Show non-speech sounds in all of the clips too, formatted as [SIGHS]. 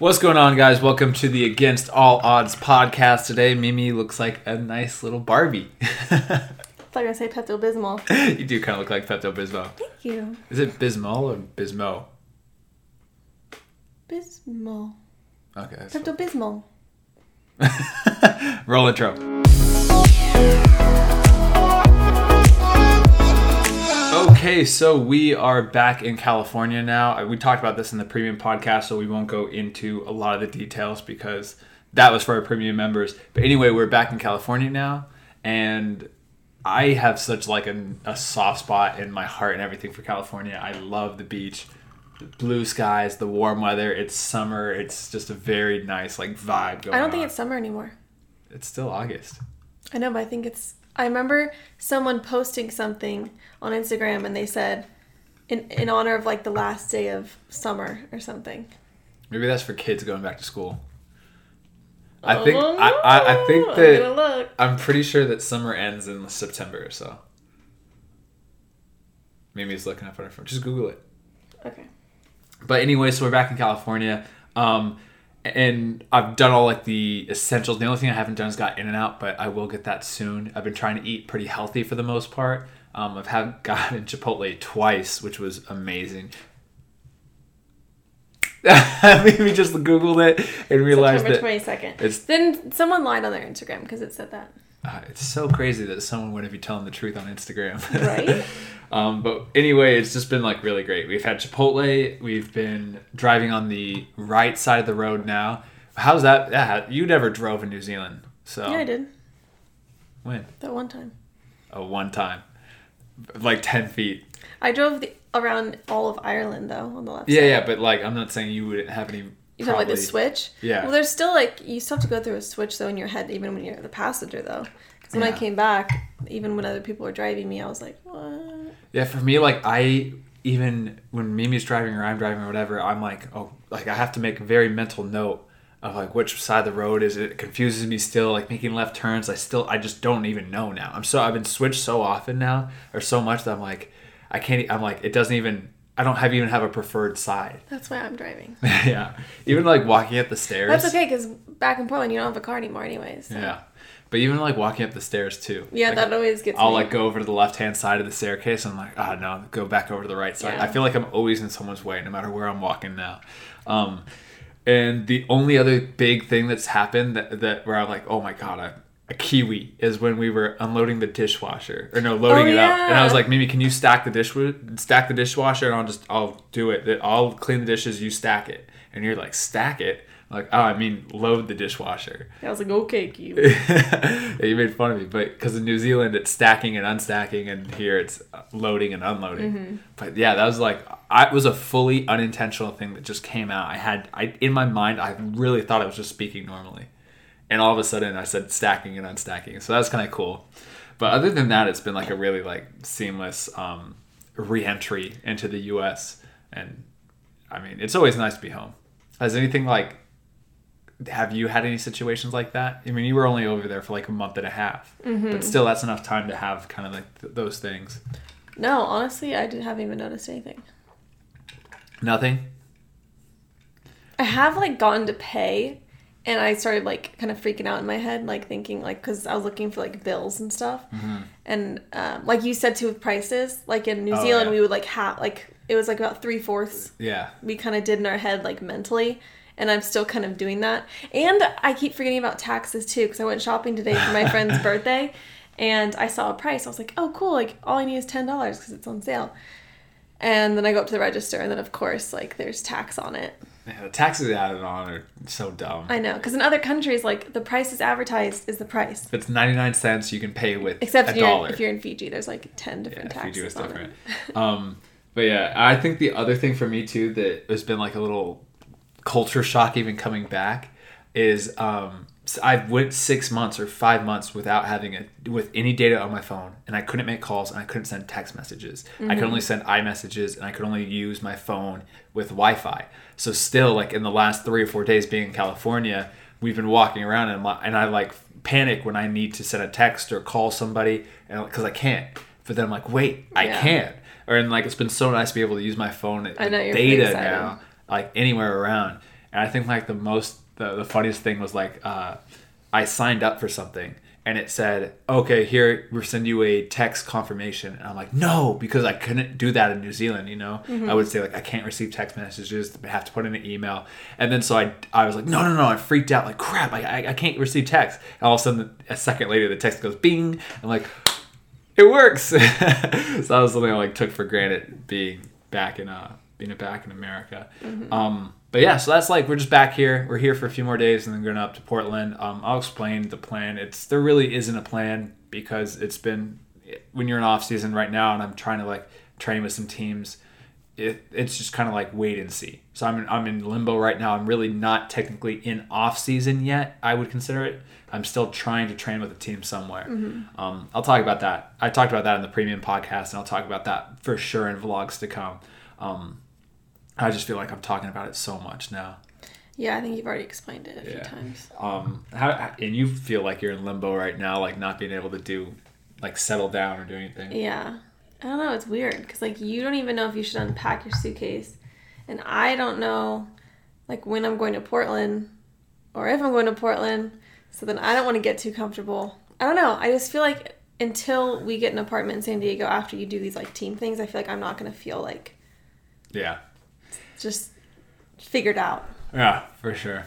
What's going on, guys? Welcome to the Against All Odds podcast. Today, Mimi looks like a nice little Barbie. I thought you were gonna say Pepto Bismol. [LAUGHS] you do kind of look like Pepto Bismol. Thank you. Is it Bismol or Bismo? Bismol. Okay. Pepto Bismol. [LAUGHS] Roll intro. Okay, so we are back in California now. Uh, We talked about this in the premium podcast, so we won't go into a lot of the details because that was for our premium members. But anyway, we're back in California now, and I have such like a, a soft spot in my heart and everything for California. I love the beach, the blue skies, the warm weather. It's summer. It's just a very nice like vibe going. I don't think on. it's summer anymore. it's still August. I know, but I think it's. I remember someone posting something on Instagram and they said, in, in honor of like the last day of summer or something. Maybe that's for kids going back to school. I think Oh, I, I, I think I'm that look. I'm pretty sure that summer ends in September or so. Mimi's looking up on her phone. Just Google it. Okay. But anyway, so we're back in California. Um, and I've done all like the essentials. The only thing I haven't done is got in and out, but I will get that soon. I've been trying to eat pretty healthy for the most part. Um, I've had [LAUGHS] gotten Chipotle twice, which was amazing. [LAUGHS] Maybe just googled it and realized September that twenty second. it's- Then someone lied on their Instagram because it said that. Uh, it's so crazy that someone wouldn't be telling the truth on Instagram. [LAUGHS] Right? um, but anyway, it's just been like really great. We've had Chipotle. We've been driving on the right side of the road now. How's that? Yeah, you never drove in New Zealand, so Yeah, I did when? that one time. Oh, one time, like ten feet. I drove the, around all of Ireland though on the left Yeah, side. yeah, but like I'm not saying you wouldn't have any. You talking like the switch? Yeah. Well, there's still like you still have to go through a switch though in your head, even when you're the passenger though. Because when I came back, even when other people were driving me, I was like, what? Yeah, for me, like I even when Mimi's driving or I'm driving or whatever, I'm like, oh, like I have to make a very mental note of like which side of the road is it. It confuses me still, like making left turns. I still, I just don't even know now. I'm so I've been switched so often now or so much that I'm like, I can't. i'm like, it doesn't even. I don't have even have a preferred side. That's why I'm driving. [LAUGHS] yeah, even like walking up the stairs. That's okay because back in Portland, you don't have a car anymore, anyways. so- Yeah, but even like walking up the stairs too. Yeah, Like, that always gets I'll me. like go over to the left hand side of the staircase. And I'm like, oh no, go back over to the right side. Yeah. I feel like I'm always in someone's way, no matter where I'm walking now. Um, and the only other big thing that's happened that, that where I'm like, oh my god, I, a kiwi is when we were unloading the dishwasher or no, loading Oh, it up. And I was like, Mimi, can you stack the dish stack the dishwasher and I'll just I'll do it. I'll clean the dishes, you stack it. And you're like, stack it. I'm like, oh, I mean, load the dishwasher. I was like, okay, yeah, [LAUGHS] you made fun of me, but because in New Zealand it's stacking and unstacking, and here it's loading and unloading. Mm-hmm. But yeah, that was like I it was a fully unintentional thing that just came out. I had I in my mind I really thought I was just speaking normally, and all of a sudden I said stacking and unstacking. So that was kind of cool. But other than that, it's been like a really like seamless um, re-entry into the U.S. And I mean, it's always nice to be home. Has anything like have you had any situations like that? I mean, you were only over there for like a month and a half, Mm-hmm. but still, that's enough time to have kind of like th- those things. No, honestly, I did, haven't even noticed anything. Nothing. I have like gotten to pay, and I started like kind of freaking out in my head, like thinking like because I was looking for like bills and stuff, and um, like you said too with prices, like in New Oh, Zealand yeah. we would like have like it was like about three fourths Yeah. we kind of did in our head like mentally. And I'm still kind of doing that. And I keep forgetting about taxes too because I went shopping today for my friend's [LAUGHS] birthday and I saw a price. I was like, oh, cool. Like, all I need is $10 because it's on sale. And then I go up to the register and then, of course, like, there's tax on it. Yeah the taxes added on are so dumb. I know. Because in other countries, like, the price is advertised is the price. if it's ninety nine cents, you can pay with Except a if you're, if you're in Fiji, there's like 10 different yeah, Fiji taxes was on different. um, but yeah, I think the other thing for me too that has been like a little culture shock even coming back is um, I went six months or five months without having a with any data on my phone, and I couldn't make calls and I couldn't send text messages. I could only send iMessages, and I could only use my phone with Wi-Fi. So still, like in the last three or four days being in California, we've been walking around and and I like panic when I need to send a text or call somebody, and because I can't. But then I'm like, wait, I Yeah. can. Or and like it's been so nice to be able to use my phone I know, data now, like anywhere around. And I think like the most the, the funniest thing was like uh, I signed up for something and it said, "Okay, here we'll send you a text confirmation." And I'm like, "No," because I couldn't do that in New Zealand. You know, I would say like I can't receive text messages. I have to put in an email. And then so I I was like, "No, no, no!" I freaked out. Like, crap! I I, I can't receive text. And all of a sudden, a second later, the text goes, "Bing!" I'm like, "It works." [LAUGHS] so that was something I like took for granted being back in uh being back in America. Um, but yeah, so that's like we're just back here. We're here for a few more days and then going up to Portland. Um, I'll explain the plan. It's there really isn't a plan because it's been when you're in off season right now, and I'm trying to like train with some teams. It, it's just kind of like wait and see. So I'm in, I'm in limbo right now. I'm really not technically in off season yet. I would consider it. I'm still trying to train with a team somewhere. Um, I'll talk about that. I talked about that in the premium podcast, and I'll talk about that for sure in vlogs to come. Um, I just feel like I'm talking about it so much now. Yeah, I think you've already explained it a few times. Um, how and you feel like you're in limbo right now, like not being able to do, like settle down or do anything. Yeah. I don't know. It's weird because, like, you don't even know if you should unpack your suitcase. And I don't know, like, when I'm going to Portland or if I'm going to Portland. So then I don't want to get too comfortable. I don't know. I just feel like until we get an apartment in San Diego after you do these, like, team things, I feel like I'm not going to feel like Yeah, just figured out. yeah, for sure.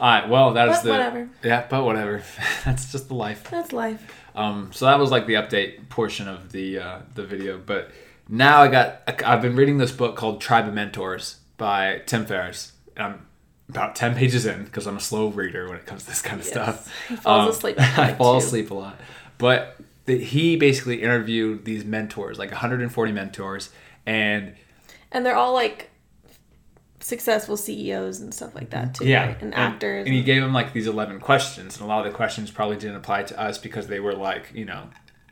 All right, well that is But the whatever. yeah, but whatever. [LAUGHS] That's just the life. That's life. Um, so that was like the update portion of the uh, the video. But now I got I've been reading this book called Tribe of Mentors by Tim Ferriss. And I'm about ten pages in because I'm a slow reader when it comes to this kind of Yes. stuff. [LAUGHS] He falls Um, asleep [LAUGHS] I fall two. asleep a lot, but the, he basically interviewed these mentors, like 140 mentors, and And they're all, like, successful CEOs and stuff like that, mm-hmm. too. yeah, right? And, actors. And he gave them like these 11 questions, and a lot of the questions probably didn't apply to us because they were like, you know,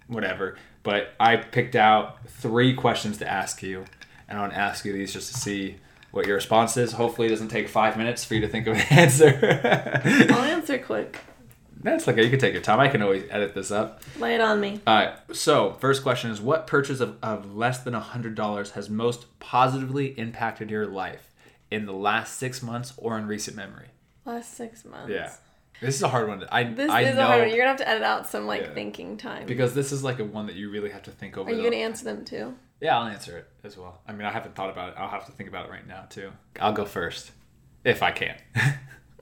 whatever. But I picked out three questions to ask you, and I want to ask you these just to see what your response is. Hopefully, it doesn't take five minutes for you to think of an [LAUGHS] answer. I'll answer quick. That's okay. You can take your time. I can always edit this up. Lay it on me. All right. So, first question is What purchase of, of less than $100 has most positively impacted your life in the last six months or in recent memory? Last six months. Yeah. This is a hard one. I, This I is know a hard one. You're gonna have to edit out some like Yeah. thinking time. because this is like a one that you really have to think over. Are you gonna answer them too? Yeah, I'll answer it as well. I mean, I haven't thought about it. I'll have to think about it right now too. I'll go first, if I can. [LAUGHS]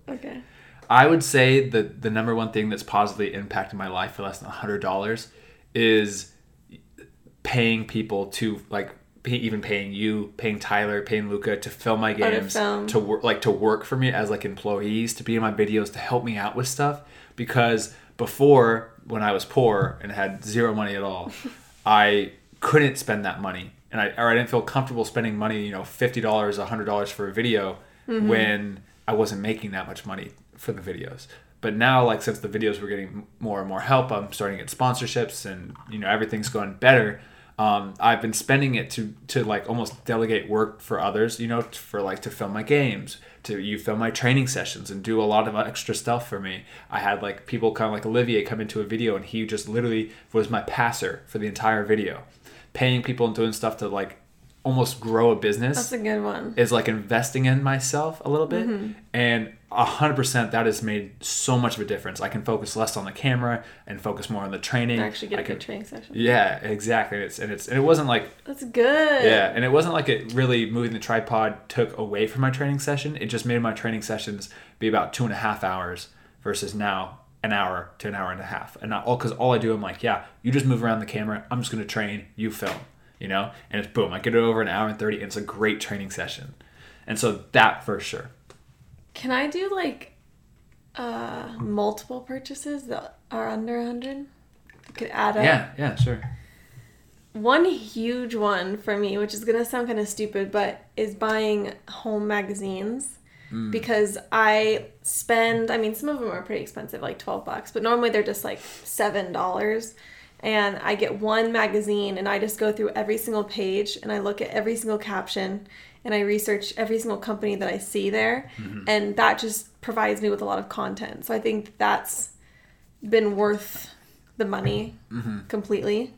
Okay. I would say that the number one thing that's positively impacted my life for less than hundred dollars is paying people to like pay, even paying you, paying Tyler, paying Luca to film my games, film. to work like to work for me as like employees, to be in my videos, to help me out with stuff. Because before, when I was poor and had zero money at all, [LAUGHS] I couldn't spend that money, and I or I didn't feel comfortable spending money, you know, fifty dollars, hundred dollars for a video mm-hmm. when I wasn't making that much money for the videos. But now, like since the videos were getting more and more help, I'm starting to get sponsorships, and you know everything's going better. Um, I've been spending it to to like almost delegate work for others, you know, for like to film my games, to you film my training sessions, and do a lot of extra stuff for me. I had like people kind of like Olivier come into a video, and he just literally was my passer for the entire video, paying people and doing stuff to like almost grow a business That's a good one. is like investing in myself a little bit. Mm-hmm. and a hundred percent that has made so much of a difference. I can focus less on the camera and focus more on the training. Actually get I a can, good training session. yeah exactly. It's and it's and it wasn't like That's good. yeah and it wasn't like it really moving the tripod took away from my training session. It just made my training sessions be about two and a half hours versus now an hour to an hour and a half. And not all because all i do i'm like yeah you just move around the camera. I'm just going to train. You film you know and it's boom i get it over an hour and 30 and it's a great training session and so that for sure Can I do like uh multiple purchases that are under a hundred? Could add up. yeah yeah sure One huge one for me, which is gonna sound kind of stupid, but is buying home magazines because I spend. I mean, some of them are pretty expensive, like twelve bucks, but normally they're just like seven dollars. And I get one magazine, and I just go through every single page, and I look at every single caption, and I research every single company that I see there, mm-hmm. and that just provides me with a lot of content. So I think that's been worth the money mm-hmm. completely.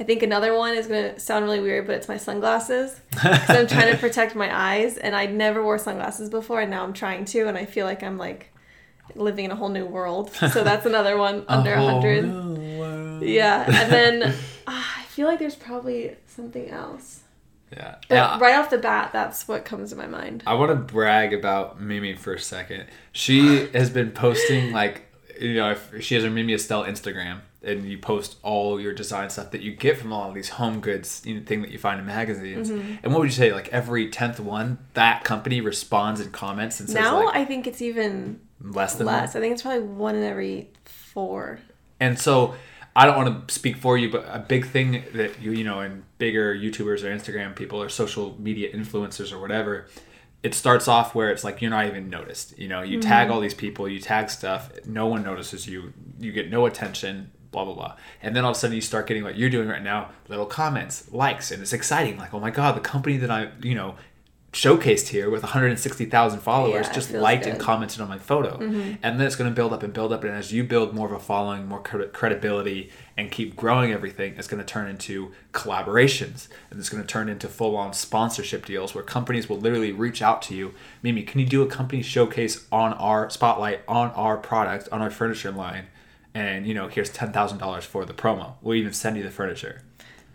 I think another one is going to sound really weird, but it's my sunglasses. Because I'm trying to [LAUGHS] protect my eyes, and I never wore sunglasses before, and now I'm trying to, and I feel like I'm like living in a whole new world. So that's another one under a whole hundred. Yeah, and then [LAUGHS] ah, I feel like there's probably something else. Yeah. But Yeah, right off the bat, that's what comes to my mind. I want to brag about Mimi for a second. She has been posting like you know if she has her Mimi Estelle Instagram and you post all your design stuff that you get from all of these home goods you know, thing that you find in magazines. Mm-hmm. And what would you say like every tenth one that company responds and comments and says Now like I think it's even less than less. I think it's probably one in every four. And so I don't want to speak for you, but a big thing that you you know, and bigger YouTubers or Instagram people or social media influencers or whatever, it starts off where it's like you're not even noticed. You know, you mm-hmm. tag all these people, you tag stuff, no one notices you, you get no attention, blah blah blah. And then all of a sudden you start getting what you're doing right now, little comments, likes, and it's exciting. Like, oh my god, the company that I you know showcased here with 160,000 followers Yeah, just liked and commented on my photo. And then it's going to build up and build up. And as you build more of a following, more cred- credibility, and keep growing everything, it's going to turn into collaborations. And it's going to turn into full on sponsorship deals where companies will literally reach out to you. Mimi, can you do a company showcase on our spotlight, on our product, on our furniture line? And, you know, here's $10,000 for the promo. We'll even send you the furniture.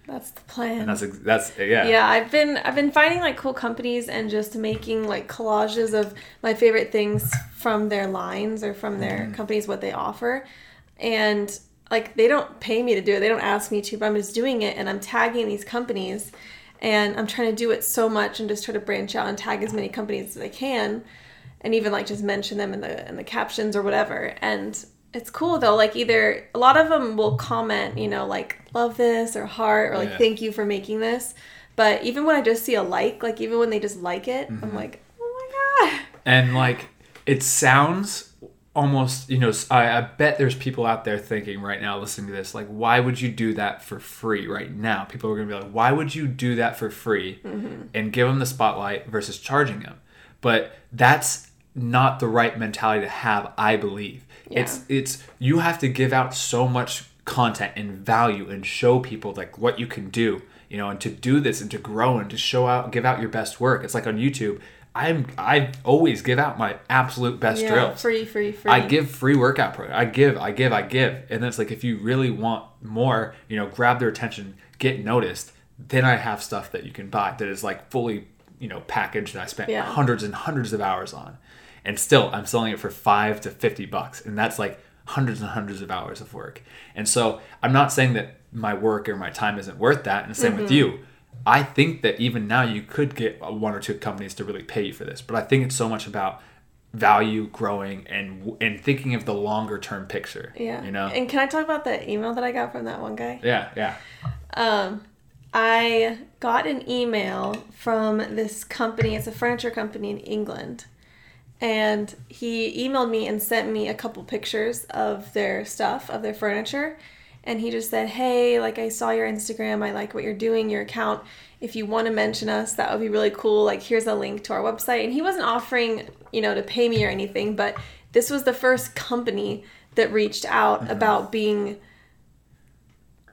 That's the plan. And that's, that's, yeah. yeah, I've been I've been finding like cool companies and just making like collages of my favorite things from their lines or from their Mm-hmm. companies what they offer. And like they don't pay me to do it. They don't ask me to, but I'm just doing it and I'm tagging these companies and I'm trying to do it so much and just try to branch out and tag as many companies as I can and even like just mention them in the in the captions or whatever. And it's cool though. Like either a lot of them will comment, you know, like love this or heart or like Yeah. thank you for making this. But even when I just see a like, like even when they just like it, Mm-hmm. I'm like, oh my god. and like it sounds almost you know I, I bet there's people out there thinking right now listening to this like why would you do that for free right now people are gonna be like why would you do that for free and give them the spotlight versus charging them but that's not the right mentality to have i believe it's it's you have to give out so much content and value and show people like what you can do you know and to do this and to grow and to show out give out your best work it's like on youtube i'm i always give out my absolute best Yeah, drills free, free, free. I give free workout program. I give, I give, I give. And then it's like if you really want more, you know, grab their attention, get noticed, then I have stuff that you can buy that is like fully, you know, packaged that I spent Yeah. hundreds and hundreds of hours on. And still I'm selling it for five to fifty bucks. And that's like hundreds and hundreds of hours of work. And so I'm not saying that my work or my time isn't worth that. And the same with you. I think that even now you could get one or two companies to really pay you for this, but I think it's so much about value growing and and thinking of the longer term picture. yeah. you know. And can I talk about the email that I got from that one guy? yeah, yeah. Um, I got an email from this company. It's a furniture company in England. And he emailed me and sent me a couple pictures of their stuff, of their furniture. And he just said, Hey, like I saw your Instagram. I like what you're doing, your account. If you want to mention us, that would be really cool. Like, here's a link to our website. And he wasn't offering, you know, to pay me or anything, but this was the first company that reached out about being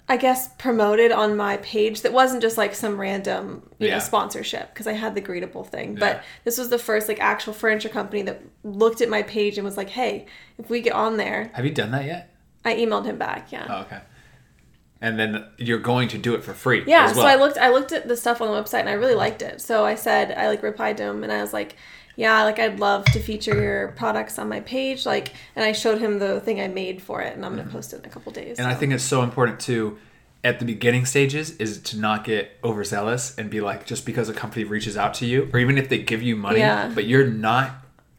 I guess promoted on my page that wasn't just like some random you Yeah. know sponsorship because I had the greetable thing. Yeah. But this was the first like actual furniture company that looked at my page and was like, "Hey, if we get on there." Have you done that yet? I emailed him back, yeah. Oh, okay. And then you're going to do it for free. yeah, as well. so I looked I looked at the stuff on the website and I really liked it. So I said I like replied to him and I was like, "Yeah, like I'd love to feature your products on my page." Like and I showed him the thing I made for it and I'm going to post it in a couple days. Mm-hmm. And I think it's so important too at the beginning stages is to not get overzealous and be like just because a company reaches out to you or even if they give you money Yeah. but you're not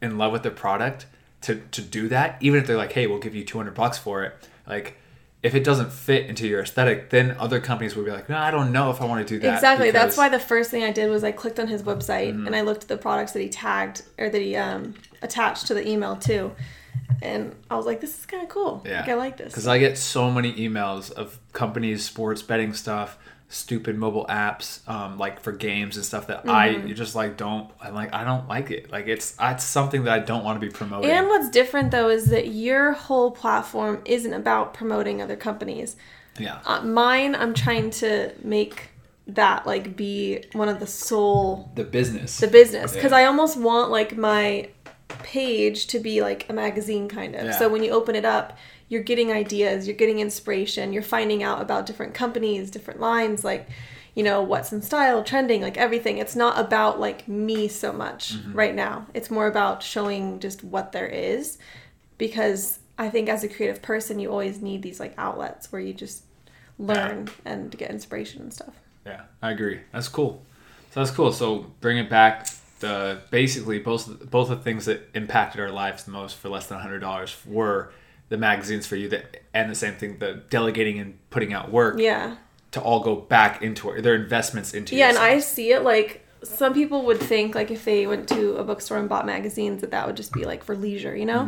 in love with their product to to do that even if they're like hey we'll give you 200 bucks for it like if it doesn't fit into your aesthetic then other companies will be like no I don't know if I want to do that Exactly. That's because- Mm-hmm. why the first thing I did was I clicked on his website and I looked at the products that he tagged or that he um, attached to the email too, and I was like, "This is kind of cool. Yeah. Like, I like this." Because I get so many emails of companies, sports betting stuff, stupid mobile apps, um, like for games and stuff that I Mm-hmm. you just like don't. I'm like I don't like it. Like it's it's something that I don't want to be promoting. And what's different though is that your whole platform isn't about promoting other companies. Yeah. Uh, mine, I'm trying to make that like be one of the sole The business. the business because Yeah. I almost want like my page to be like a magazine kind of. Yeah. So when you open it up, you're getting ideas, you're getting inspiration, you're finding out about different companies, different lines, like you know what's in style, trending, like everything. It's not about like me so much Mm-hmm. right now. It's more about showing just what there is because I think as a creative person, you always need these like outlets where you just learn and get inspiration and stuff. Yeah, I agree. That's cool. So that's cool. So bring it back. The basically both both the things that impacted our lives the most for less than hundred dollars were the magazines for you that and the same thing the delegating and putting out work Yeah. to all go back into it. Their investments into you. Yeah, and. I see it like some people would think like if they went to a bookstore and bought magazines that that would just be like for leisure, you know.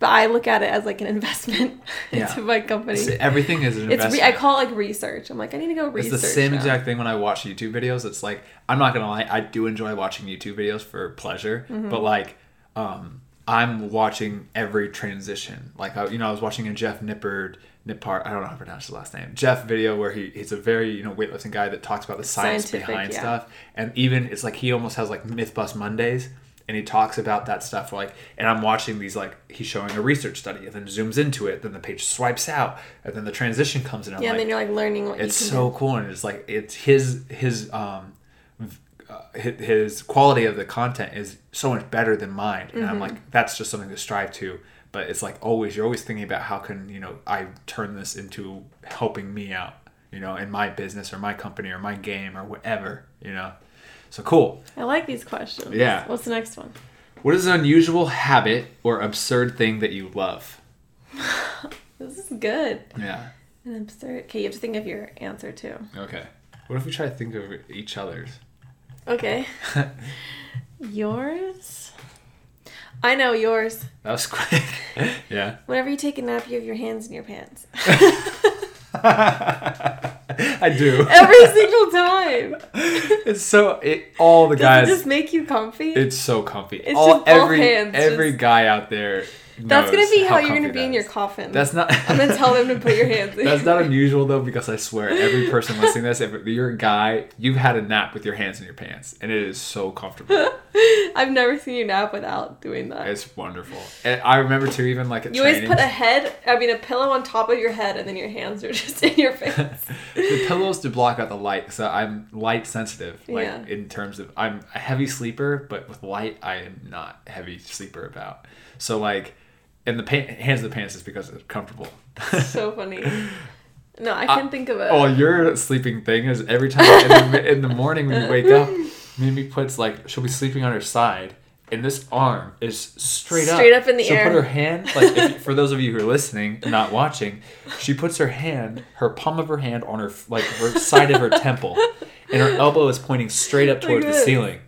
But I look at it as like an [LAUGHS] investment Mm-hmm. Yeah. into my company. Everything is an It's investment. re- I call it like research. I'm like I need to go It's research. the same now. exact thing when I watch YouTube videos. It's like I'm not gonna lie, I do enjoy watching YouTube videos for pleasure, Mm-hmm. but like um, I'm watching every transition. Like I, you know, I was watching a Jeff Nippard, Nippard, I don't know how to pronounce his last name, Jeff video where he he's a very you know weightlifting guy that talks about the science Scientific, behind yeah. stuff, and even it's like he almost has like myth bust Mondays. And he talks about that stuff like, and I'm watching these like he's showing a research study, and then zooms into it, then the page swipes out, and then the transition comes in. I'm Yeah, like, and then you're like learning what it's so do. cool and it's like it's his his um uh, his quality of the content is so much better than mine and i'm Mm-hmm. like that's just something to strive to but it's like always you're always thinking about how can you know i turn this into helping me out you know in my business or my company or my game or whatever you know so cool I like these questions. Yeah. What's the next one? what is an unusual habit or absurd thing that you love [LAUGHS] This is good. yeah And absurd. Okay, you have to think of your answer too. okay what if we try to think of each other's Okay. [LAUGHS] yours? I know yours. that was quick [LAUGHS] yeah Whenever you take a nap, you have your hands in your pants. [LAUGHS] I do. Every single time. It's so it all the Does guys. it just make you comfy? it's so comfy. It's all just both every hands, every just- guy out there. That's gonna be how, you're gonna be in your coffin. That's not. I'm gonna tell them to put your hands [LAUGHS] in. That's not unusual though, because I swear every person listening to this, if you're a guy, you've had a nap with your hands in your pants, and it is so comfortable. [LAUGHS] I've never seen you nap without doing that. It's wonderful. And I remember too, even like you always put a head, I mean, a pillow on top of your head, and then your hands are [LAUGHS] just in your face. the pillows to block out the light. So I'm light sensitive, like Yeah. in terms of I'm a heavy sleeper, but with light, I am not heavy sleeper about. So like, and the pa- hands of the pants is because it's comfortable. so funny. [LAUGHS] No, I can't think of it. Oh, your sleeping thing is every time in the, in the morning when you wake up, Mimi puts like she'll be sleeping on her side, and this arm is straight up, Straight up in the she'll air. put her hand like if, for those of you who are listening, not watching, she puts her hand, her palm of her hand on her like her side of her temple, and her elbow is pointing straight up [LAUGHS] towards the ceiling,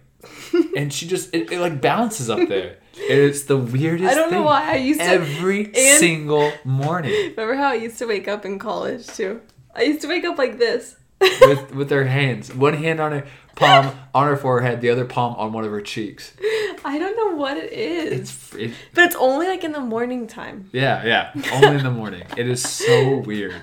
and she just it, it like balances up there. It's the weirdest. I don't know thing. why I used to- every and- single morning [LAUGHS] Remember how I used to wake up in college too? I used to wake up like this. with [LAUGHS] with her hands, one hand on her palm on her forehead, the other palm on one of her cheeks. I don't know what it is. It's it, but it's only like in the morning time. yeah, yeah, only in the morning. It is so weird. [LAUGHS]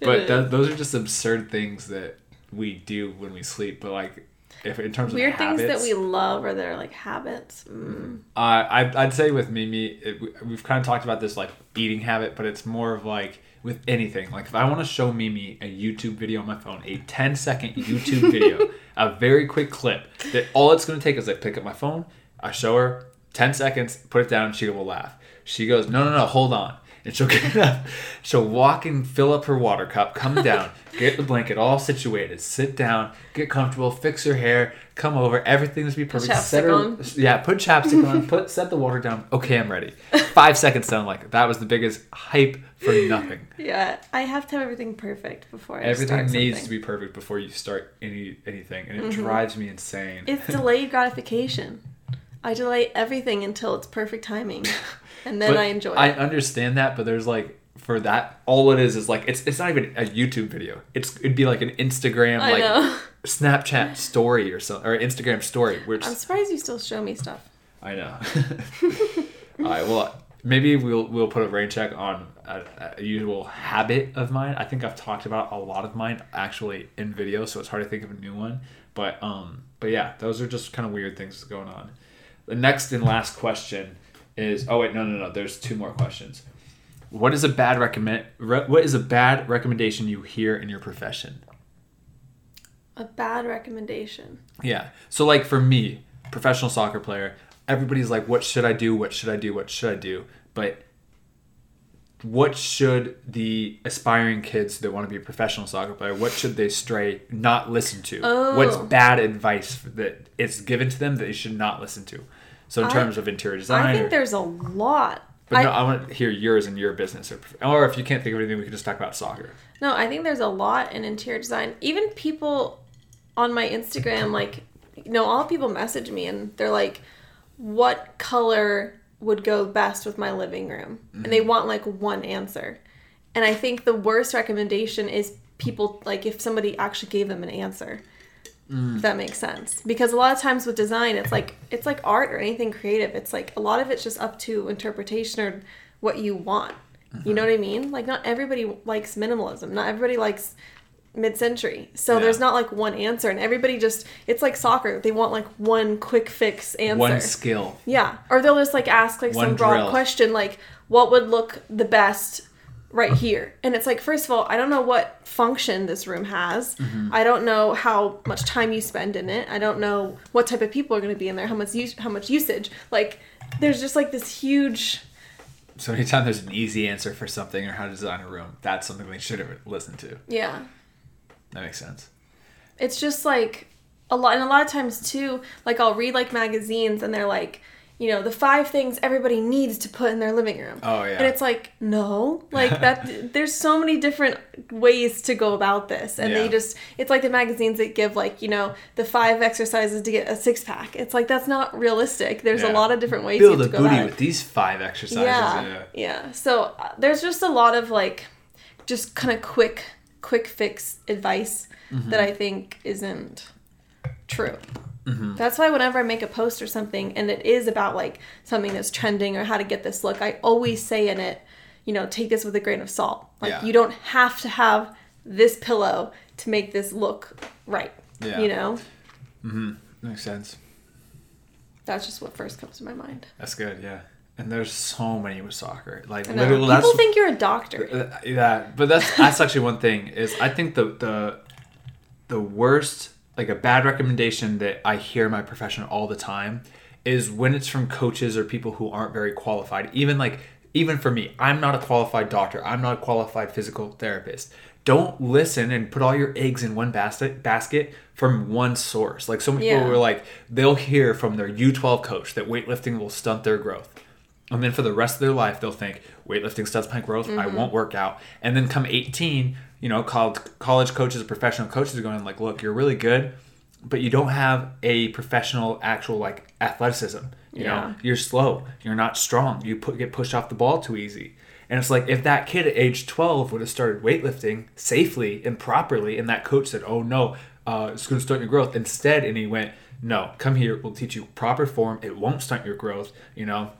But th- those are just absurd things that we do when we sleep. But like, if in terms Weird of things habits, that we love or that are like habits. Mm. Uh, I, I'd say with Mimi, it, we- we've kind of talked about this like eating habit, but it's more of like with anything. Like if I want to show Mimi a YouTube video on my phone, a 10 second YouTube [LAUGHS] video, a very quick clip, that all it's going to take is I pick up my phone, I show her 10 seconds, put it down, and she will laugh. She goes, no, no, no, hold on. And she'll [LAUGHS] get up, she'll walk and fill up her water cup, come [LAUGHS] down, get the blanket all situated, sit down, get comfortable, fix her hair, come over, everything's be perfect. set her, on. yeah, put chapstick on, [LAUGHS] put set the water down. Okay, I'm ready. Five seconds down, like that was the biggest hype for nothing. Yeah, I have to have everything perfect before I Everything needs to be perfect before you start any anything, and it Mm-hmm. drives me insane. It's delayed gratification. I delay everything until it's perfect timing, and then But I enjoy I understand that, but there's like for that, all it is is like it's it's not even a YouTube video. It's it'd be like an Instagram I like know. Snapchat [LAUGHS] story or so or Instagram story, which I'm surprised you still show me stuff. I know. [LAUGHS] All right. Well, maybe we'll we'll put a rain check on a, a usual habit of mine. I think I've talked about a lot of mine actually in video, so it's hard to think of a new one. But um, but yeah, those are just kind of weird things going on. The next and last question is oh wait no no no there's two more questions. What is a bad recommend? Re, what is a bad recommendation you hear in your profession? A bad recommendation. Yeah. So like for me, professional soccer player, everybody's like, what should I do? What should I do? What should I do? But what should the aspiring kids that want to be a professional soccer player what should they stray not listen to Oh. what's bad advice that it's given to them that they should not listen to so in I- terms of interior design I or- think there's a lot. but I, no, I want to hear yours and your business or, or if you can't think of anything we can just talk about soccer No, I think there's a lot in interior design. Even people on my Instagram, like, you know, all people message me and they're like, what color would go best with my living room? And they mm-hmm. want like one answer. And I think the worst recommendation is people, like, if somebody actually gave them an answer. Mm. If that makes sense. Because a lot of times with design, it's like it's like art or anything creative. It's like a lot of it's just up to interpretation or what you want. You know uh-huh. what I mean? Like not everybody likes minimalism. Not everybody likes mid-century. So Yeah. there's not like one answer and everybody just it's like soccer. They want like one quick fix answer. one skill Yeah. Or they'll just like ask like One some broad question like what would look the best right here. And it's like first of all, I don't know what function this room has. Mm-hmm. I don't know how much time you spend in it. I don't know what type of people are going to be in there, how much use, how much usage. Like there's just like this huge so anytime there's an easy answer for something or how to design a room that's something they should have listened to yeah. that makes sense It's just like a lot and a lot of times too, like I'll read like magazines and they're like you know the five things everybody needs to put in their living room. Oh, yeah. and it's like no like that [LAUGHS] there's so many different ways to go about this. And they just it's like the magazines that give like you know the five exercises to get a six-pack it's like that's not realistic. There's Yeah. a lot of different ways build a have to go booty about with it. these five exercises yeah. yeah. yeah. So uh, there's just a lot of like just kind of quick quick fix advice Mm-hmm. that i think isn't true Mm-hmm. that's why whenever i make a post or something and it is about like something that's trending or how to get this look i always say in it you know take this with a grain of salt like Yeah. you don't have to have this pillow to make this look right Yeah. you know Mm-hmm. makes sense that's just what first comes to my mind That's good, yeah. And there's so many with soccer. Like literally, people that's think you're a doctor uh, yeah. But that's that's actually one thing is I think the the the worst like a bad recommendation that I hear in my profession all the time is when it's from coaches or people who aren't very qualified. Even like even for me, I'm not a qualified doctor. I'm not a qualified physical therapist. Don't listen and put all your eggs in one basket basket from one source. Like so many Yeah. people were like they'll hear from their U12 coach that weightlifting will stunt their growth. And then for the rest of their life, they'll think weightlifting stunts my growth. I mm-hmm. won't work out. And then come 18, you know, college, college coaches, professional coaches are going like, look, you're really good, but you don't have a professional, actual like athleticism. You Yeah. know, you're slow. You're not strong. You put, get pushed off the ball too easy. And it's like if that kid at age 12 would have started weightlifting safely and properly, and that coach said, "Oh no, uh, it's going to stunt your growth," instead, and he went, "No, come here. We'll teach you proper form. It won't stunt your growth." You know.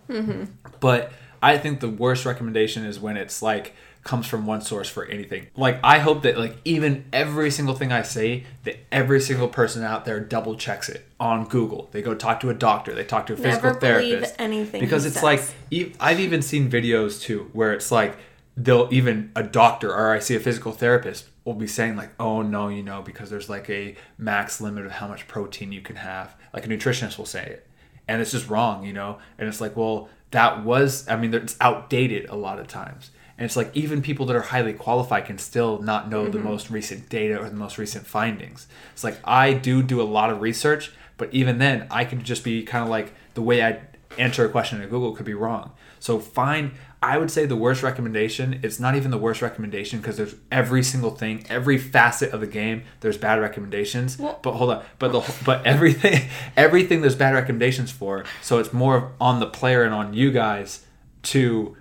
But I think the worst recommendation is when it's like comes from one source for anything. Like I hope that like even every single thing I say that every single person out there double checks it on Google. They go talk to a doctor, they talk to a physical Never believe therapist. anything because it's says. like e- I've even seen videos too where it's like they'll even a doctor or I see a physical therapist will be saying like, "Oh no, you know, because there's like a max limit of how much protein you can have." Like a nutritionist will say it. And it's just wrong, you know? And it's like, well, that was I mean, it's outdated a lot of times. And it's like even people that are highly qualified can still not know the mm-hmm. most recent data or the most recent findings. It's like I do do a lot of research, but even then, I could just be kind of like the way I answer a question in Google could be wrong. So find I would say the worst recommendation, it's not even the worst recommendation because there's every single thing, every facet of the game, there's bad recommendations. Well- but hold on, but the but everything [LAUGHS] everything there's bad recommendations for. So it's more on the player and on you guys to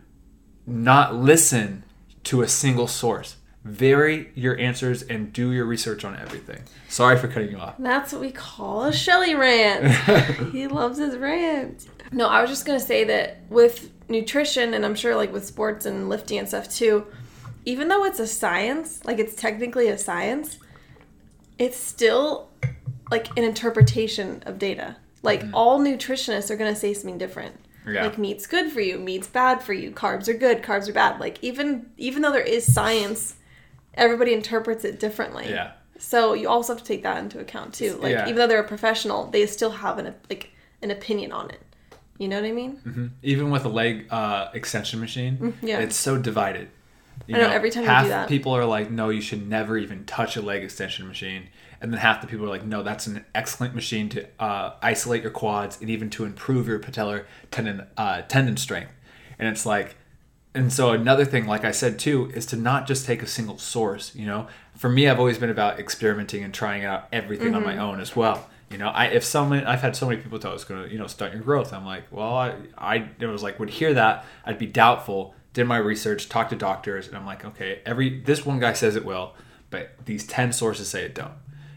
not listen to a single source. Vary your answers and do your research on everything. Sorry for cutting you off. That's what we call a Shelly rant. [LAUGHS] he loves his rant. No, I was just gonna say that with nutrition, and I'm sure like with sports and lifting and stuff too, even though it's a science, like it's technically a science, it's still like an interpretation of data. Like mm. all nutritionists are gonna say something different. Yeah. Like meat's good for you, meat's bad for you, carbs are good, carbs are bad. Like even even though there is science, everybody interprets it differently. Yeah. So you also have to take that into account too. Like Yeah. even though they're a professional, they still have an like an opinion on it. You know what I mean? Even with a leg uh, extension machine, yeah. it's so divided. You I know, every time you half do that. people are like, no, you should never even touch a leg extension machine. And then half the people are like, no, that's an excellent machine to uh, isolate your quads and even to improve your patellar tendon uh, tendon strength. And it's like, and so another thing, like I said too, is to not just take a single source. You know, for me, I've always been about experimenting and trying out everything on my Mm-hmm. own as well. You know, I if someone I've had so many people tell us going to you know stunt your growth. I'm like, well, I I it was like would hear that I'd be doubtful. Did my research, talked to doctors, and I'm like, okay, every this one guy says it will, but these ten sources say it don't.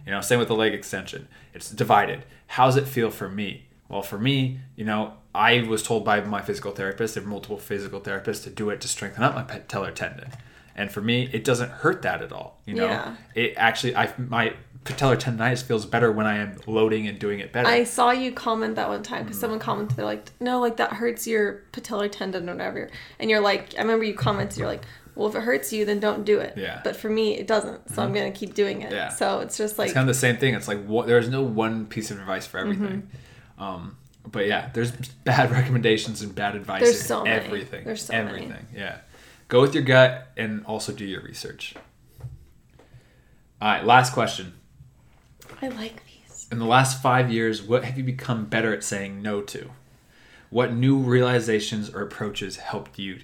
You know, same with the leg extension. It's divided. How's it feel for me? Well, for me, you know, I was told by my physical therapist, there are multiple physical therapists, to do it to strengthen up my patellar tendon. And for me, it doesn't hurt that at all. You know, Yeah. it actually, I my patellar tendonitis feels better when I am loading and doing it better. I saw you comment that one time because mm. someone commented they're like, no, like that hurts your patellar tendon or whatever, and you're like, I remember you commented, you're like, well, if it hurts you, then don't do it. Yeah. But for me, it doesn't, so I'm gonna keep doing it. Yeah. So it's just like, it's kind of the same thing. It's like what, there's no one piece of advice for everything. Mm-hmm. Um, but yeah, there's [LAUGHS] bad recommendations and bad advice There's so many. There's so many. everything. Yeah, go with your gut and also do your research. All right, last question. I like these. In the last five years, what have you become better at saying no to? What new realizations or approaches helped you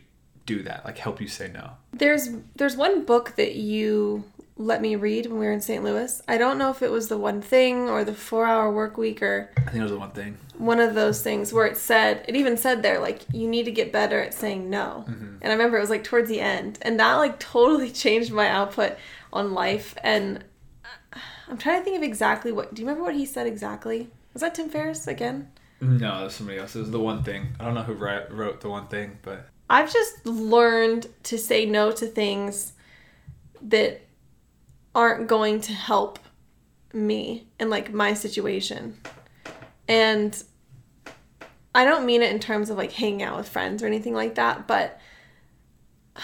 do that? Like help you say no? There's there's one book that you let me read when we were in St. Louis. I don't know if it was the one thing or the four hour work week or I think it was the one thing. one of those things where it said it even said there like you need to get better at saying no mm-hmm. and i remember it was like towards the end and that like [LAUGHS] totally changed my output on life and i'm trying to think of exactly what do you remember what he said exactly was that tim ferriss again No, it was somebody else. It was the one thing. I don't know who wrote the one thing, but i've just learned to say no to things that aren't going to help me in like my situation and i don't mean it in terms of like hanging out with friends or anything like that but [SIGHS]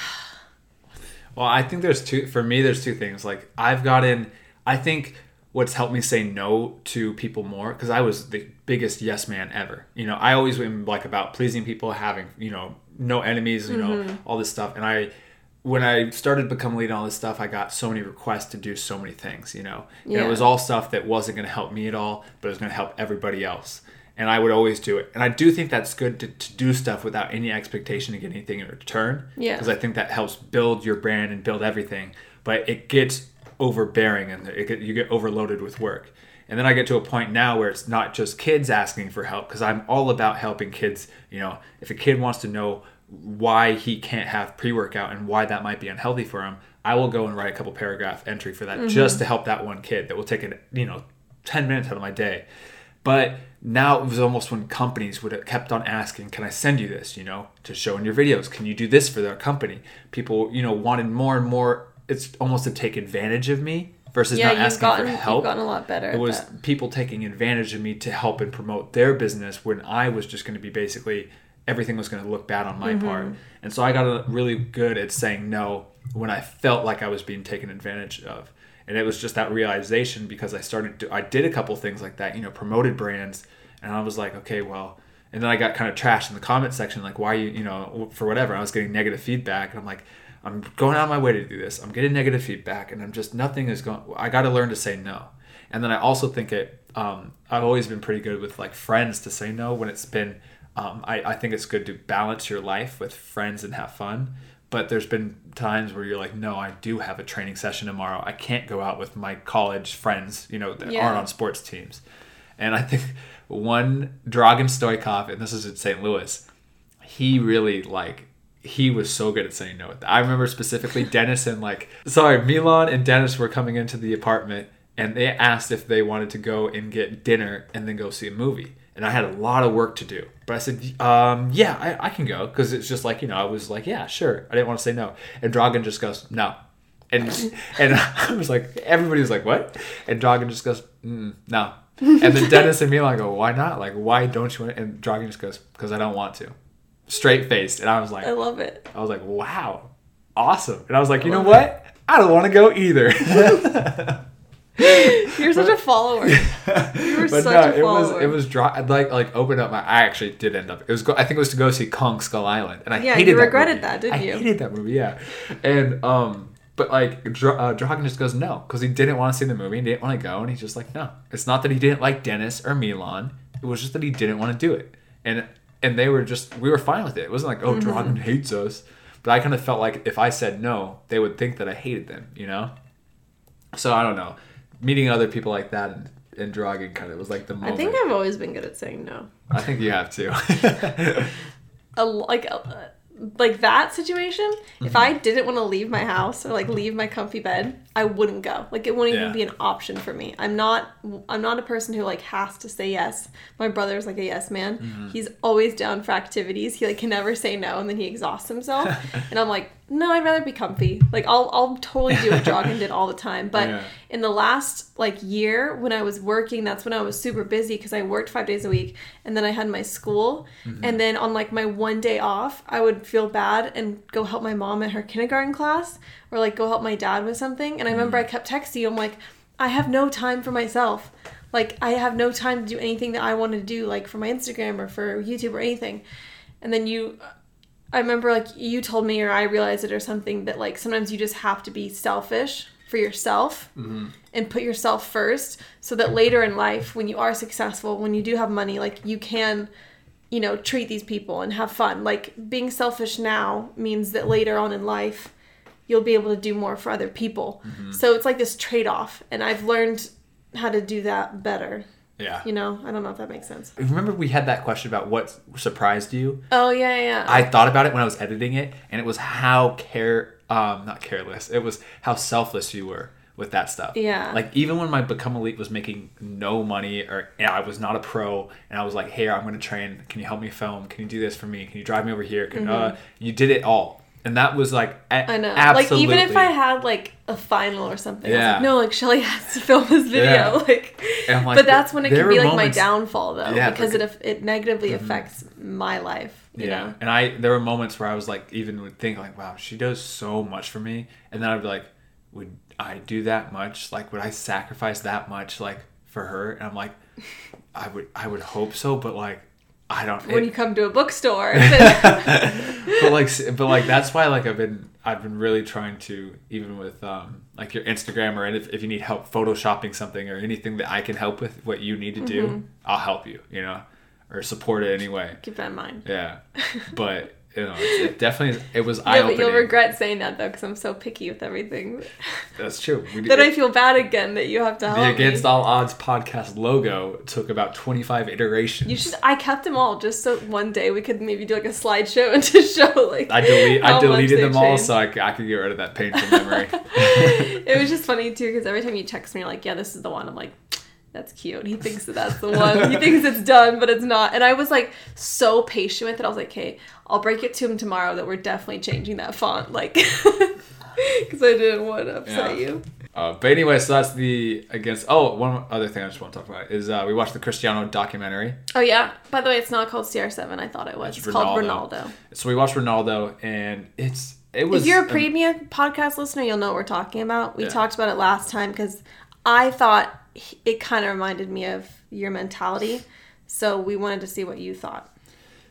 Well, I think there's two. For me, there's two things. Like I've gotten. I think what's helped me say no to people more because I was the biggest yes man ever. You know, I always been like about pleasing people, having you know no enemies. You know mm-hmm. all this stuff, and I. When I started becoming lead on all this stuff, I got so many requests to do so many things, you know. And it was all stuff that wasn't going to help me at all, but it was going to help everybody else. And I would always do it. And I do think that's good to, to do stuff without any expectation to get anything in return. Yeah. Because I think that helps build your brand and build everything. But it gets overbearing and it get, you get overloaded with work. And then I get to a point now where it's not just kids asking for help because I'm all about helping kids. You know, if a kid wants to know why he can't have pre-workout and why that might be unhealthy for him, I will go and write a couple paragraph entry for that mm-hmm. just to help that one kid. That will take it, you know, ten minutes out of my day. But now it was almost when companies would have kept on asking, "Can I send you this?" You know, to show in your videos. Can you do this for their company? People, you know, wanted more and more. It's almost to take advantage of me versus yeah not you've asking gotten for you've help. gotten a lot better It was that. people taking advantage of me to help and promote their business when I was just going to be basically everything was going to look bad on my Mm-hmm. part. And so I got really good at saying no when I felt like I was being taken advantage of. And it was just that realization because I started to, I did a couple things like that, you know, promoted brands and I was like, okay, well, and then I got kind of trashed in the comment section like why you, you know, for whatever. I was getting negative feedback and I'm like I'm going out of my way to do this. I'm getting negative feedback and I'm just nothing is going I got to learn to say no. And then I also think it um, I've always been pretty good with like friends to say no when it's been um, I, I think it's good to balance your life with friends and have fun. But there's been times where you're like, no, I do have a training session tomorrow. I can't go out with my college friends, you know, that Yeah. aren't on sports teams. And I think one Dragan Stoikov, and this is in St. Louis, he really like he was so good at saying no. I remember specifically Dennis and like sorry, Milan and Dennis were coming into the apartment and they asked if they wanted to go and get dinner and then go see a movie. and I had a lot of work to do. But I said, um, yeah, I, I can go because it's just like you know I was like, yeah, sure. I didn't want to say no, and Dragan just goes, no, and [LAUGHS] and I was like, everybody was like, what? And Dragan just goes, mm, no. And then [LAUGHS] Dennis and Milan go, why not? Like, why don't you? Want? And Dragan just goes, because I don't want to. Straight faced, and I was like, I love it. I was like, wow, awesome. And I was like, you know what? I don't want to go either. [LAUGHS] You're such a follower. [LAUGHS] You were but such no, a it was it was dry. I'd like like open up my. I actually did end up. It was. Go, I think it was to go see Kong Skull Island, and I Yeah, hated you that regretted movie. that, didn't you? I you? hated that movie. Yeah, and um, but like Dra- uh, Dragon just goes no because he didn't want to see the movie and didn't want to go, and he's just like no. It's not that he didn't like Dennis or Milan. It was just that he didn't want to do it, and and they were just we were fine with it. It wasn't like oh Mm-hmm. Dragan hates us, but I kind of felt like if I said no, they would think that I hated them. You know. So I don't know. Meeting other people like that and, and Dragan kind of was like the I think I've always been good at saying no. I think you have to. [LAUGHS] a like a, like that situation Mm-hmm. if i didn't want to leave my house or like leave my comfy bed i wouldn't go like it wouldn't Yeah. even be an option for me i'm not i'm not a person who like has to say yes my brother's like a yes man Mm-hmm. he's always down for activities he like can never say no and then he exhausts himself [LAUGHS] and i'm like no i'd rather be comfy like i'll, I'll totally do what [LAUGHS] jogging did all the time but Yeah. in the last like year when I was working, that's when I was super busy because I worked five days a week, and then I had my school, Mm-hmm. and then on like my one day off, I would feel bad and go help my mom at her kindergarten class, or like go help my dad with something. And I remember I Mm-hmm. kept texting you. I'm like, I have no time for myself. Like I have no time to do anything that I want to do, like for my Instagram or for YouTube or anything. And then you I remember like you told me or I realized it or something that like sometimes you just have to be selfish for yourself mm-hmm. and put yourself first so that later in life when you are successful, when you do have money, like you can you know, treat these people and have fun. Like being selfish now means that later on in life you'll be able to do more for other people. Mm-hmm. So it's like this trade-off and I've learned how to do that better. Yeah. You know, I don't know if that makes sense. Remember we had that question about what surprised you? Oh yeah, yeah. I thought about it when I was editing it, and it was how care, um, not careless. It was how selfless you were with that stuff. Yeah. Like even when my become elite was making no money, or I was not a pro, and I was like, "Hey, I'm going to train. Can you help me film? Can you do this for me? Can you drive me over here?" Can uh, you did it all, and that was like, a- Mm-hmm. I know. absolutely. Like even if I had like a final or something, I was Yeah. like, no, like Shelly [LAUGHS] has to film this video. Yeah. [LAUGHS] Like, like, but that's when it can be like moments- my downfall though, Yeah, because but- it it negatively affects my life. You yeah, know. and I there were moments where I was like, even would think like, wow, she does so much for me, and then I'd be like, would I do that much? Like, would I sacrifice that much like for her? And I'm like, I would, I would hope so, but like, I don't. Know when it- you come to a bookstore, [LAUGHS] but like, but like that's why like I've been, I've been really trying to even with um like your Instagram or if, if you need help photoshopping something or anything that I can help with what you need to do, Mm-hmm. I'll help you, you know, or support it anyway. keep that in mind. Yeah, [LAUGHS] but you know, it, it definitely it was eye [LAUGHS] Yeah, but you'll regret saying that though, because I'm so picky with everything. [LAUGHS] That's true. We, then I feel bad again that you have to help the me. Against All Odds podcast logo took about twenty five iterations. You should. I kept them all just so one day we could maybe do like a slideshow [LAUGHS] and just show like. I delete I deleted them all changed. so I could get rid of that painful memory. it was just funny too because every time you text me, you're like, "Yeah, this is the one." I'm like, "That's cute." He thinks that that's the one. he thinks it's done, but it's not. And I was like so patient with it. I was like, "Okay, I'll break it to him tomorrow that we're definitely changing that font." Like, [LAUGHS] because I didn't want to upset Yeah. you. Uh, but anyway, so that's the against. Oh, one other thing I just want to talk about is uh, we watched the Cristiano documentary. Oh yeah. By the way, it's not called CR7. I thought it was. It's, It's called Ronaldo. Ronaldo. So we watched Ronaldo, and it's it was. If you're a um, premium podcast listener, you'll know what we're talking about. We Yeah. talked about it last time because I thought it kind of reminded me of your mentality. So we wanted to see what you thought.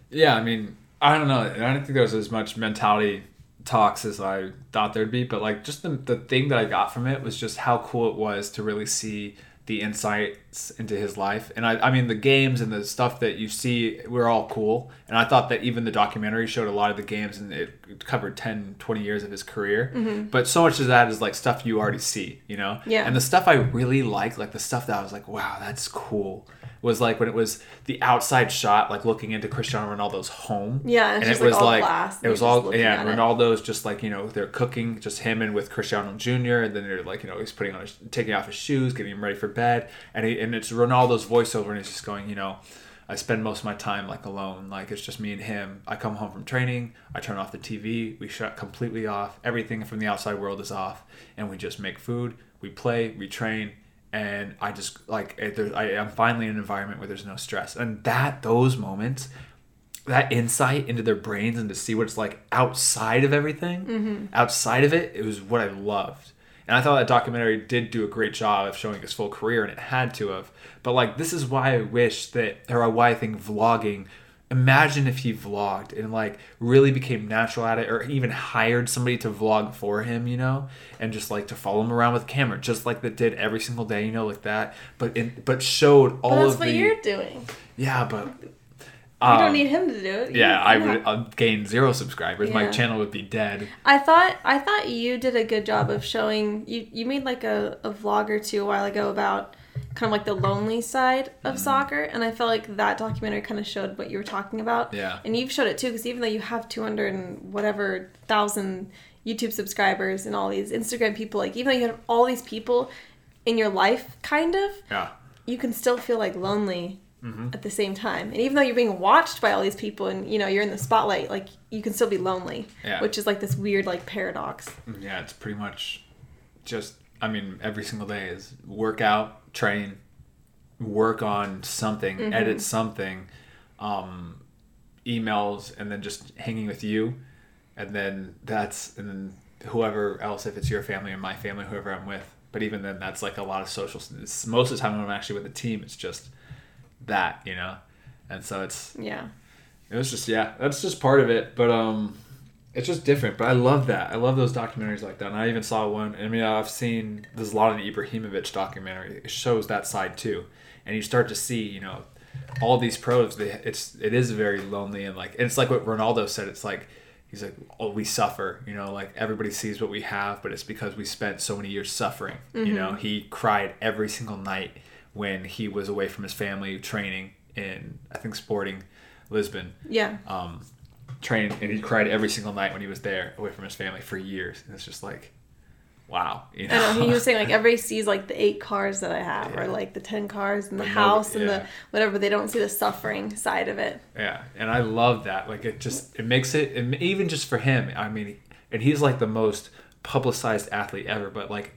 Yeah, I mean, I don't know. I don't think there was as much mentality talks as I thought there'd be, but like just the, the thing that I got from it was just how cool it was to really see the insights into his life. And I, I mean, the games and the stuff that you see were all cool. And I thought that even the documentary showed a lot of the games and it covered 10, 20 years of his career. Mm-hmm. But so much of that is like stuff you already see, you know? Yeah. And the stuff I really like, like the stuff that I was like, wow, that's cool, was like when it was the outside shot, like looking into Cristiano Ronaldo's home. Yeah, it's and just, it like, was like glass, it was all yeah. at it. Ronaldo's just like you know they're cooking, just him and with Cristiano Jr. And then they're like you know he's putting on his taking off his shoes, getting him ready for bed, and he, and it's Ronaldo's voiceover, and he's just going you know. I spend most of my time like alone. Like it's just me and him. I come home from training. I turn off the TV. We shut completely off. Everything from the outside world is off, and we just make food. We play. We train. And I just like it- there- I, I'm finally in an environment where there's no stress, and that those moments, that insight into their brains and to see what it's like outside of everything, mm-hmm. outside of it, it was what I loved. And I thought that documentary did do a great job of showing his full career, and it had to have. But like, this is why I wish that, or why I think vlogging. Imagine if he vlogged and like really became natural at it, or even hired somebody to vlog for him, you know, and just like to follow him around with camera, just like that did every single day, you know, like that. But in, but showed all But that's of what the you're doing. yeah, but You um, don't need him to do it. You- yeah, I would I'd gain zero subscribers. My channel would be dead. I thought I thought you did a good job of showing you you made like a, a vlog or two a while ago about kind of like the lonely side of Mm-hmm. soccer and I felt like that documentary kind of showed what you were talking about. Yeah. And you've showed it too because even though you have 200 and whatever thousand YouTube subscribers and all these Instagram people like even though you have all these people in your life kind of Yeah. you can still feel like lonely Mm-hmm. at the same time. And even though you're being watched by all these people and you know you're in the spotlight, like you can still be lonely, Yeah. which is like this weird like paradox. Yeah, it's pretty much just I mean, every single day is work out, train, work on something, Mm-hmm. edit something, um, emails, and then just hanging with you. And then that's and then whoever else, if it's your family or my family, whoever I'm with. But even then, that's like a lot of social. It's, most of the time when I'm actually with a team, it's just that, you know. And so it's Yeah. it was just yeah, that's just part of it. But um, it's just different. But I love that. I love those documentaries like that. And I even saw one. I mean, I've seen there's a lot of the Ibrahimovic documentary. It shows that side too, and you start to see you know all these pros. They, it's it is very lonely and like and it's like what Ronaldo said. It's like. He's like, oh, we suffer, you know, like everybody sees what we have, but it's because we spent so many years suffering. You know, he cried every single night when he was away from his family training in, I think, Sporting Lisbon Yeah. um, training, and he cried every single night when he was there, away from his family for years. And it's just like, wow, you know. I know. He was saying like [LAUGHS] everybody sees like the eight cars that I have, or like the ten cars and the But no- house and yeah. the whatever. They don't see the suffering side of it. yeah, and I love that. Like it just it makes it, and even just for him. I mean, and he's like the most publicized athlete ever, but like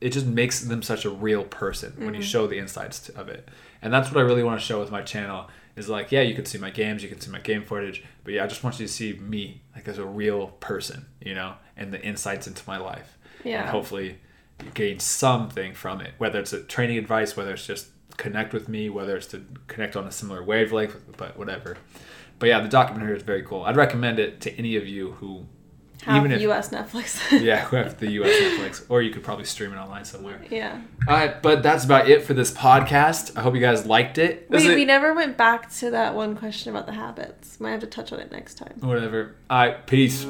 it just makes them such a real person when you mm-hmm. show the insides to, of it. And that's what I really want to show with my channel. Is like, yeah, you can see my games, you can see my game footage, but yeah, I just want you to see me like as a real person, you know, and the insights into my life. Yeah. And hopefully you gain something from it, whether it's a training advice, whether it's just connect with me, whether it's to connect on a similar wavelength, but whatever. But yeah, the documentary is very cool. I'd recommend it to any of you who, have Even if, U.S. Netflix. [LAUGHS] yeah, we have the U.S. Netflix, or you could probably stream it online somewhere. Yeah. All right, but that's about it for this podcast. I hope you guys liked it. Wait, it... we never went back to that one question about the habits. Might have to touch on it next time. Whatever. All right, peace.